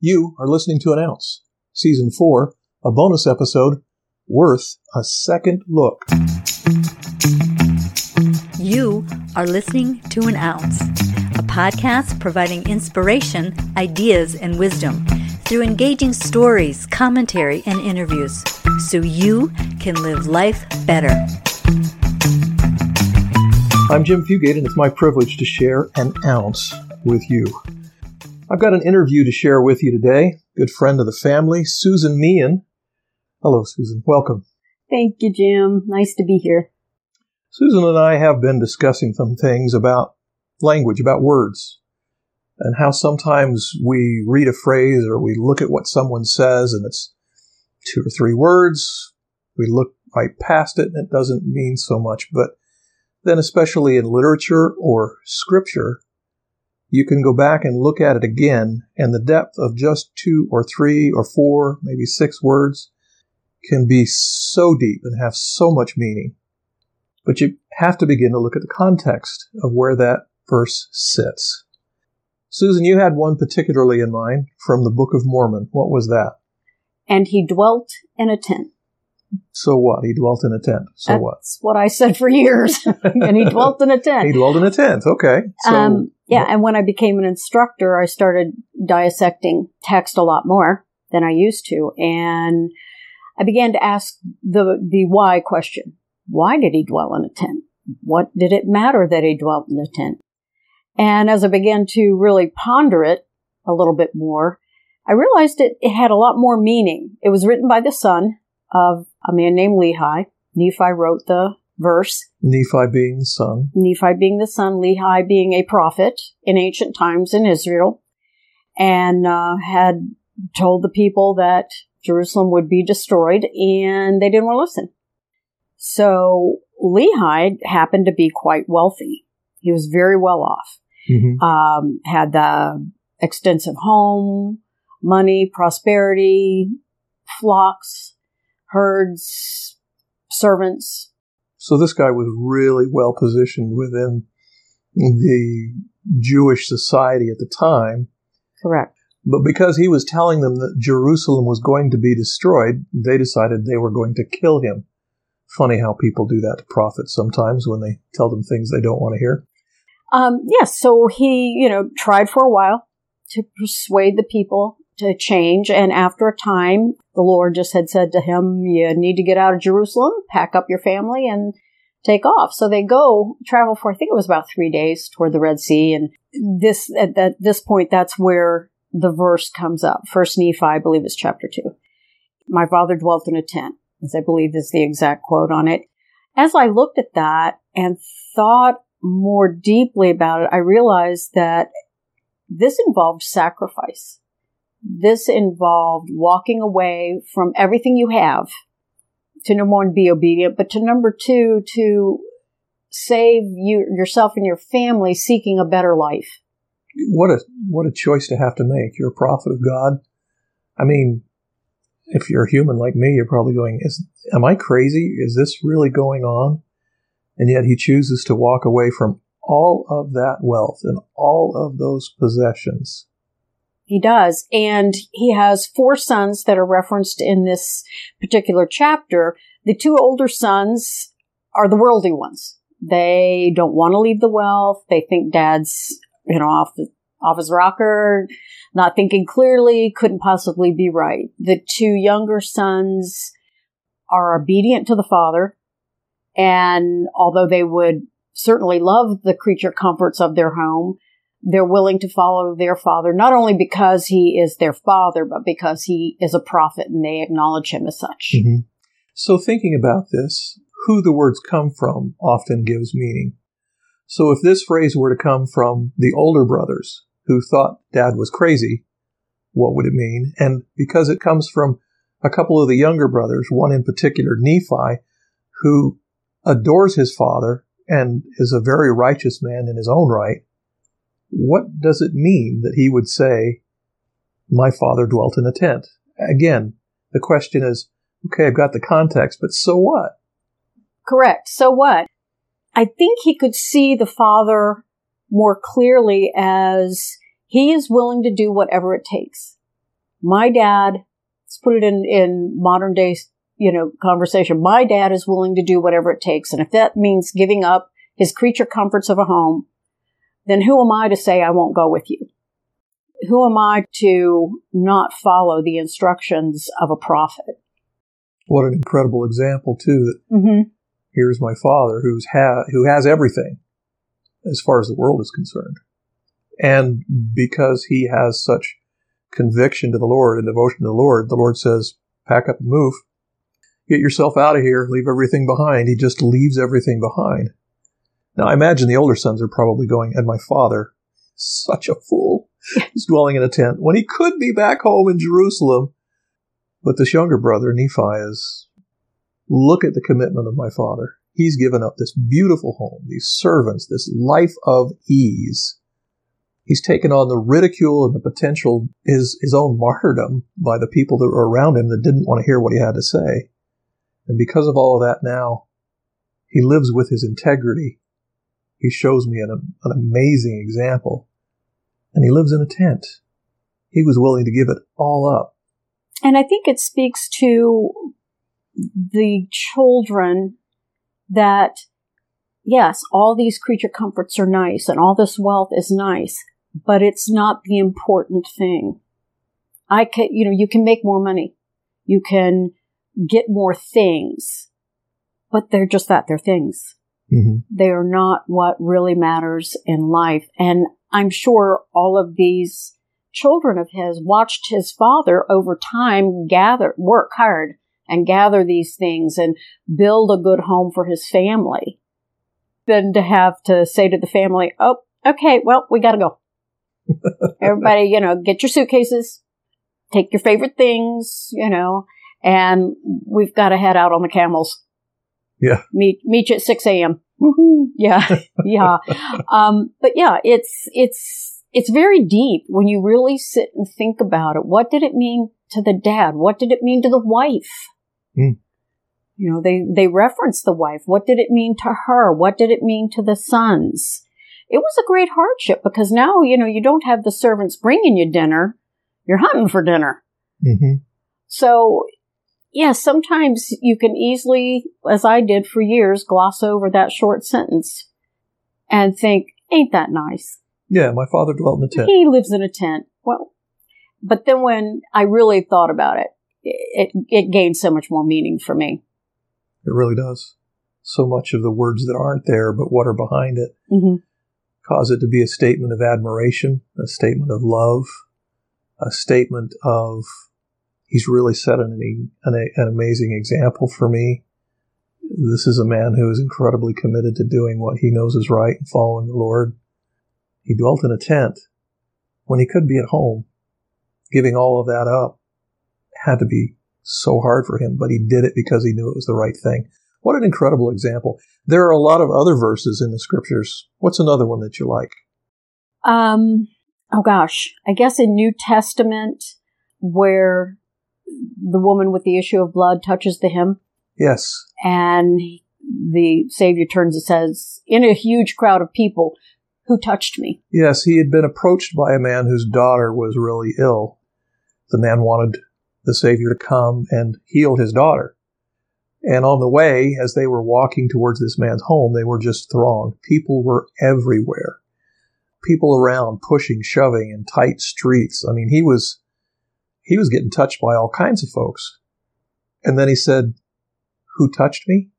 You are listening to an ounce, Season 4, a bonus episode worth a second look. You are listening to An Ounce, a podcast providing inspiration, ideas, and wisdom through engaging stories, commentary, and interviews so you can live life better. I'm Jim Fugate, and it's my privilege to share an ounce with you. I've got an interview to share with you today. Good friend of the family, Susan Meehan. Hello, Susan. Welcome. Thank you, Jim. Nice to be here. Susan and I have been discussing some things about language, about words, and how sometimes we read a phrase or we look at what someone says and it's two or three words. We look right past it and it doesn't mean so much. But then, especially in literature or scripture, you can go back and look at it again, and the depth of just two or three or four, maybe six words can be so deep and have so much meaning. But you have to begin to look at the context of where that verse sits. Susan, you had one particularly in mind from the Book of Mormon. What was that? And he dwelt in a tent. So what? He dwelt in a tent. So That's what? That's what I said for years. and he dwelt in a tent. He dwelt in a tent. Okay. So um, yeah, and when I became an instructor, I started dissecting text a lot more than I used to, and I began to ask the the why question. Why did he dwell in a tent? What did it matter that he dwelt in a tent? And as I began to really ponder it a little bit more, I realized it, it had a lot more meaning. It was written by the son of a man named Lehi. Nephi wrote the verse. Nephi being the son. Nephi being the son, Lehi being a prophet in ancient times in Israel, and uh, had told the people that Jerusalem would be destroyed, and they didn't want to listen. So Lehi happened to be quite wealthy. He was very well off. Mm-hmm. Um, had the extensive home, money, prosperity, flocks, herds, servants. So this guy was really well positioned within the Jewish society at the time. Correct. But because he was telling them that Jerusalem was going to be destroyed, they decided they were going to kill him. Funny how people do that to prophets sometimes when they tell them things they don't want to hear. Um, yes, so he, you know, tried for a while to persuade the people to change. And after a time, the Lord just had said to him, you need to get out of Jerusalem, pack up your family and take off. So they go travel for, I think it was about three days toward the Red Sea. And this, at, this point, that's where the verse comes up. First Nephi, I believe is chapter two. My father dwelt in a tent, as I believe is the exact quote on it. As I looked at that and thought more deeply about it, I realized that this involved sacrifice. This involved walking away from everything you have to number one, be obedient, but to number two, to save you, yourself and your family seeking a better life. What a what a choice to have to make. You're a prophet of God. I mean, if you're human like me, you're probably going, "Is am I crazy? Is this really going on?" And yet he chooses to walk away from all of that wealth and all of those possessions. He does. And he has four sons that are referenced in this particular chapter. The two older sons are the worldly ones. They don't want to leave the wealth. They think dad's, you know, off the, off his rocker, not thinking clearly, couldn't possibly be right. The two younger sons are obedient to the father. And although they would certainly love the creature comforts of their home, they're willing to follow their father, not only because he is their father, but because he is a prophet and they acknowledge him as such. Mm-hmm. So, thinking about this, who the words come from often gives meaning. So, if this phrase were to come from the older brothers who thought dad was crazy, what would it mean? And because it comes from a couple of the younger brothers, one in particular, Nephi, who adores his father and is a very righteous man in his own right, what does it mean that he would say, My father dwelt in a tent? Again, the question is, okay, I've got the context, but so what? Correct. So what? I think he could see the father more clearly as he is willing to do whatever it takes. My dad, let's put it in, in modern day, you know, conversation. My dad is willing to do whatever it takes. And if that means giving up his creature comforts of a home, then who am I to say I won't go with you? Who am I to not follow the instructions of a prophet? What an incredible example, too, that Mm-hmm. here's my father who's ha- who has everything as far as the world is concerned. And because he has such conviction to the Lord and devotion to the Lord, the Lord says, pack up and move. Get yourself out of here. Leave everything behind. He just leaves everything behind. Now, I imagine the older sons are probably going, and my father, such a fool, is dwelling in a tent when he could be back home in Jerusalem. But this younger brother, Nephi, is look at the commitment of my father. He's given up this beautiful home, these servants, this life of ease. He's taken on the ridicule and the potential, his, his own martyrdom by the people that were around him that didn't want to hear what he had to say. And because of all of that now, he lives with his integrity. He shows me an, an amazing example. And he lives in a tent. He was willing to give it all up. And I think it speaks to the children that, yes, all these creature comforts are nice and all this wealth is nice, but it's not the important thing. I can, you know, you can make more money. You can get more things, but they're just that. They're things. Mm-hmm. They are not what really matters in life. And I'm sure all of these children of his watched his father over time gather, work hard and gather these things and build a good home for his family. Then to have to say to the family, Oh, okay, well, we gotta go. Everybody, you know, get your suitcases, take your favorite things, you know, and we've got to head out on the camels. Yeah. Meet, meet you at 6 a.m. Yeah. yeah. Um, but yeah, it's, it's, it's very deep when you really sit and think about it. What did it mean to the dad? What did it mean to the wife? Hmm. You know, they, they reference the wife. What did it mean to her? What did it mean to the sons? It was a great hardship because now, you know, you don't have the servants bringing you dinner. You're hunting for dinner. Mm-hmm. So, yeah, sometimes you can easily, as I did for years, gloss over that short sentence and think, ain't that nice? Yeah, my father dwelt in a tent. He lives in a tent. Well, but then when I really thought about it, it, it gained so much more meaning for me. It really does. So much of the words that aren't there, but what are behind it, hmm cause it to be a statement of admiration, a statement of love, a statement of he's really set an, an, an amazing example for me. This is a man who is incredibly committed to doing what he knows is right and following the Lord. He dwelt in a tent when he could be at home. Giving all of that up had to be so hard for him, but he did it because he knew it was the right thing. What an incredible example. There are a lot of other verses in the scriptures. What's another one that you like? Um, oh gosh, I guess in New Testament where the woman with the issue of blood touches the hem Yes. and the Savior turns and says, in a huge crowd of people, who touched me? Yes, he had been approached by a man whose daughter was really ill. The man wanted the Savior to come and heal his daughter. And on the way, as they were walking towards this man's home, they were just thronged. People were everywhere. People around pushing, shoving in tight streets. I mean, he was, he was getting touched by all kinds of folks. And then he said, who touched me?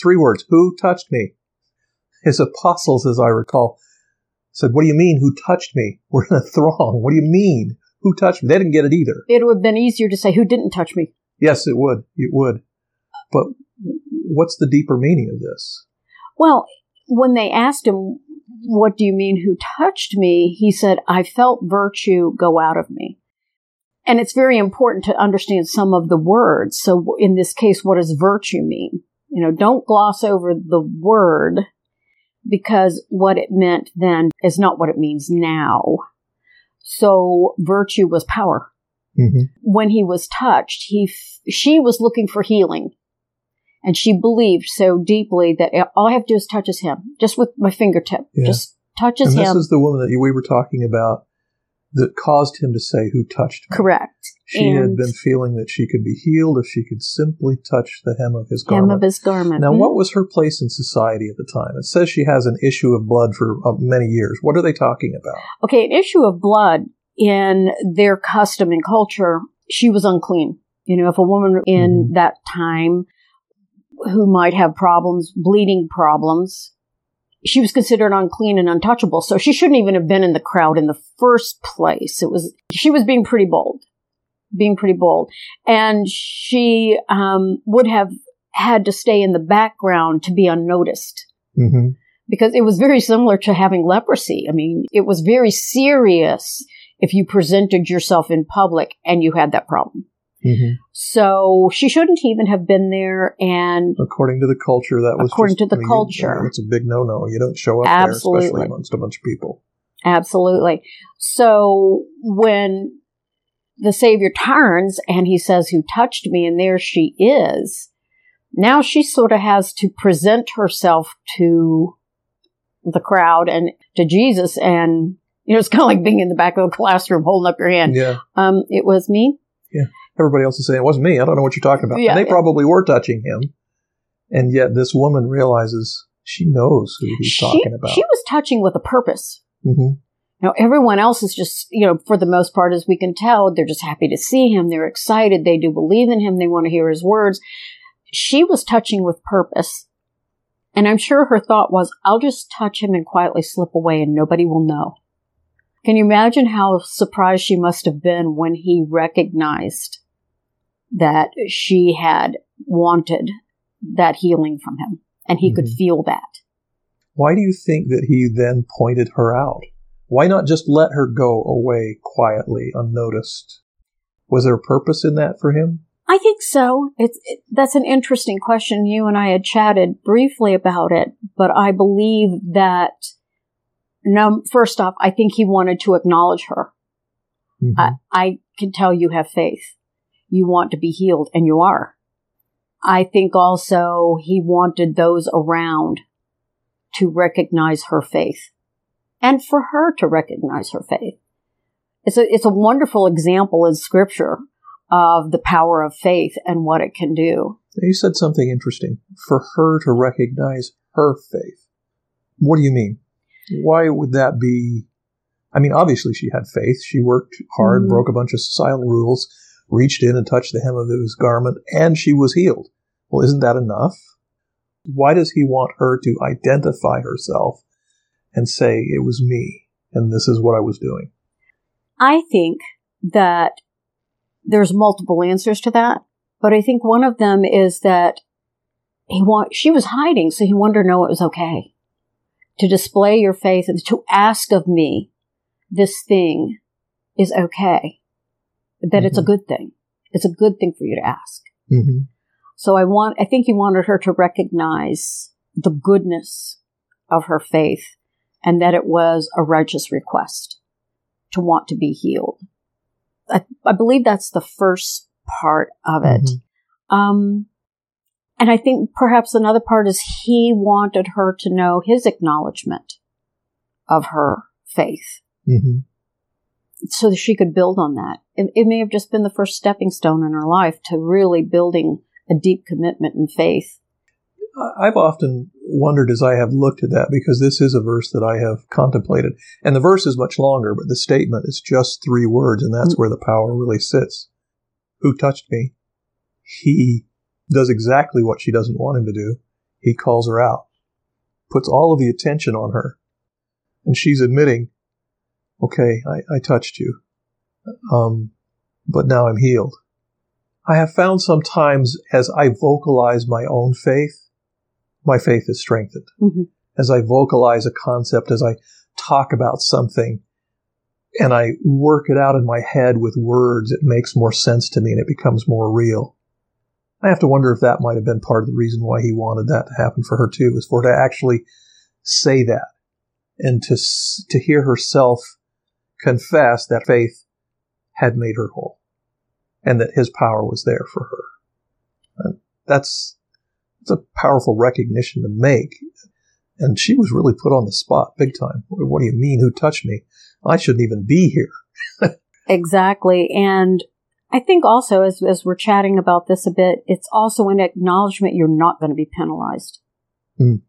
Three words. Who touched me? His apostles, as I recall, said, what do you mean, who touched me? We're in a throng. What do you mean? Who touched me? They didn't get it either. It would have been easier to say, who didn't touch me? Yes, it would. It would. But what's the deeper meaning of this? Well, when they asked him, what do you mean who touched me? He said, I felt virtue go out of me. And it's very important to understand some of the words. So in this case, what does virtue mean? You know, don't gloss over the word because what it meant then is not what it means now. So virtue was power. Mm-hmm. When he was touched, he, she was looking for healing. And she believed so deeply that all I have to do is touch his hem, just with my fingertip. Yeah. Just touches And this him. is the woman that we were talking about that caused him to say, Who touched me? Correct. She had been feeling that she could be healed if she could simply touch the hem of his garment. Hem of his garment. now, what was her place in society at the time? It says she has an issue of blood for uh, many years. What are they talking about? Okay, an issue of blood in their custom and culture, she was unclean. You know, if a woman in Mhm. that time who might have problems, bleeding problems, she was considered unclean and untouchable. So she shouldn't even have been in the crowd in the first place. It was, she was being pretty bold, being pretty bold. And she, um, would have had to stay in the background to be unnoticed hmm because it was very similar to having leprosy. I mean, it was very serious if you presented yourself in public and you had that problem. Hmm So she shouldn't even have been there. And According to the culture, that was According just- to the I mean, culture. It's a big no-no. You don't show up there, Absolutely. especially amongst a bunch of people. absolutely. So when the Savior turns and he says, Who touched me? And there she is. Now she sort of has to present herself to the crowd and to Jesus. And, you know, it's kind of like being in the back of a classroom holding up your hand. Yeah. Um, it was me. Everybody else is saying it wasn't me. I don't know what you're talking about. Yeah, and they yeah. probably were touching him, and yet this woman realizes she knows who he's she, talking about. she was touching with a purpose. hmm Now, everyone else is just, you know, for the most part, as we can tell, they're just happy to see him. They're excited. They do believe in him. They want to hear his words. She was touching with purpose. And I'm sure her thought was, I'll just touch him and quietly slip away and nobody will know. Can you imagine how surprised she must have been when he recognized that she had wanted that healing from him and he could Mhm. feel that? Why do you think that he then pointed her out? Why not just let her go away quietly, unnoticed? Was there a purpose in that for him? I think so. It's it, that's an interesting question. You and I had chatted briefly about it, but I believe that. No, first off, I think he wanted to acknowledge her. Mhm. I, I can tell you have faith. You want to be healed, and you are. I think also he wanted those around to recognize her faith, and for her to recognize her faith. It's a it's a wonderful example in Scripture of the power of faith and what it can do. You said something interesting. For her to recognize her faith. What do you mean? Why would that be? I mean, obviously she had faith. She worked hard, Mhm. broke a bunch of societal rules, reached in and touched the hem of his garment, and she was healed. Well, isn't that enough? Why does he want her to identify herself and say, it was me, and this is what I was doing? I think that there's multiple answers to that, but I think one of them is that he want she was hiding, so he wanted to know it was okay to display your faith and to ask of me this thing is okay, that it's a Mhm. good thing. It's a good thing for you to ask. Mm-hmm. So I want, I think he wanted her to recognize the goodness of her faith and that it was a righteous request to want to be healed. I, I believe that's the first part of it. Mhm. Um, and I think perhaps another part is he wanted her to know his acknowledgement of her faith Mm-hmm. So that she could build on that. It, it may have just been the first stepping stone in her life to really building a deep commitment and faith. I've often wondered as I have looked at that because this is a verse that I have contemplated. And the verse is much longer, but the statement is just three words, and that's Mm. where the power really sits. Who touched me? He does exactly what she doesn't want him to do. He calls her out, puts all of the attention on her, and she's admitting, okay, I, I touched you. Um, but now I'm healed. I have found sometimes as I vocalize my own faith, my faith is strengthened. Mhm. As I vocalize a concept, as I talk about something, and I work it out in my head with words, it makes more sense to me and it becomes more real. I have to wonder if that might have been part of the reason why he wanted that to happen for her too, is for her to actually say that and to to hear herself confess that faith had made her whole and that his power was there for her. And that's it's a powerful recognition to make. And she was really put on the spot big time. What do you mean? Who touched me? I shouldn't even be here. exactly. And I think also, as, as we're chatting about this a bit, it's also an acknowledgement you're not going to be penalized. Mm.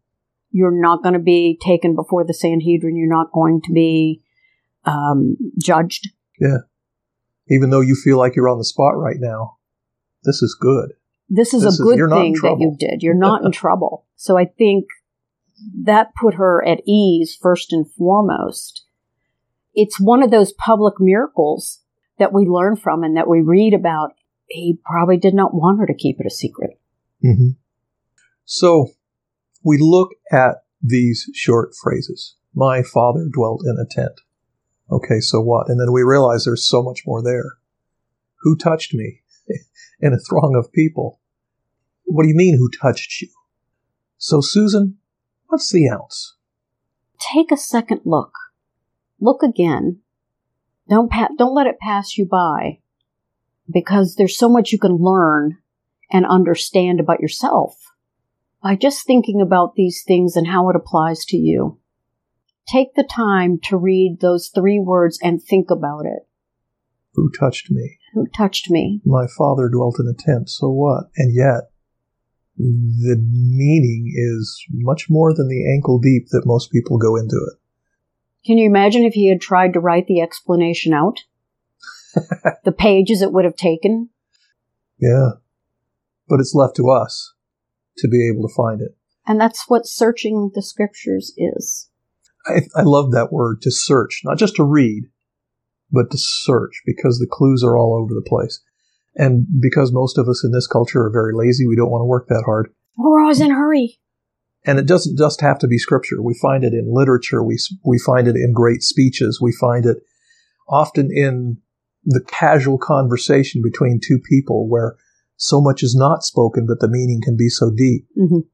You're not going to be taken before the Sanhedrin. You're not going to be um, judged. Yeah. Even though you feel like you're on the spot right now, this is good. This is This a is- good you're not in thing that you did. You're not in trouble. So I think that put her at ease first and foremost. It's one of those public miracles that we learn from and that we read about. He probably did not want her to keep it a secret. hmm So we look at these short phrases. My father dwelt in a tent. Okay, so what? And then we realize there's so much more there. Who touched me in a throng of people? What do you mean, who touched you? So, Susan, what's the ounce? Take a second look. Look again. Don't pa- don't let it pass you by because there's so much you can learn and understand about yourself by just thinking about these things and how it applies to you. Take the time to read those three words and think about it. Who touched me? Who touched me? My father dwelt in a tent. So what? And yet, the meaning is much more than the ankle deep that most people go into it. Can you imagine if he had tried to write the explanation out? the pages it would have taken? Yeah. But it's left to us to be able to find it. And that's what searching the scriptures is. I, I love that word to search, not just to read, but to search because the clues are all over the place. And because most of us in this culture are very lazy, we don't want to work that hard. We're always in a hurry. And it doesn't just have to be scripture. We find it in literature. We, we find it in great speeches. We find it often in the casual conversation between two people where so much is not spoken, but the meaning can be so deep. Mhm.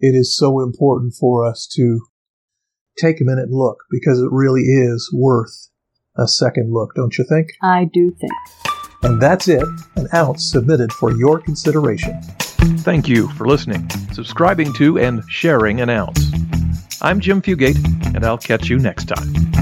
It is so important for us to take a minute and look because it really is worth a second look, don't you think? I do think. And that's it, an ounce submitted for your consideration. Thank you for listening, subscribing to, and sharing an ounce. I'm Jim Fugate, and I'll catch you next time.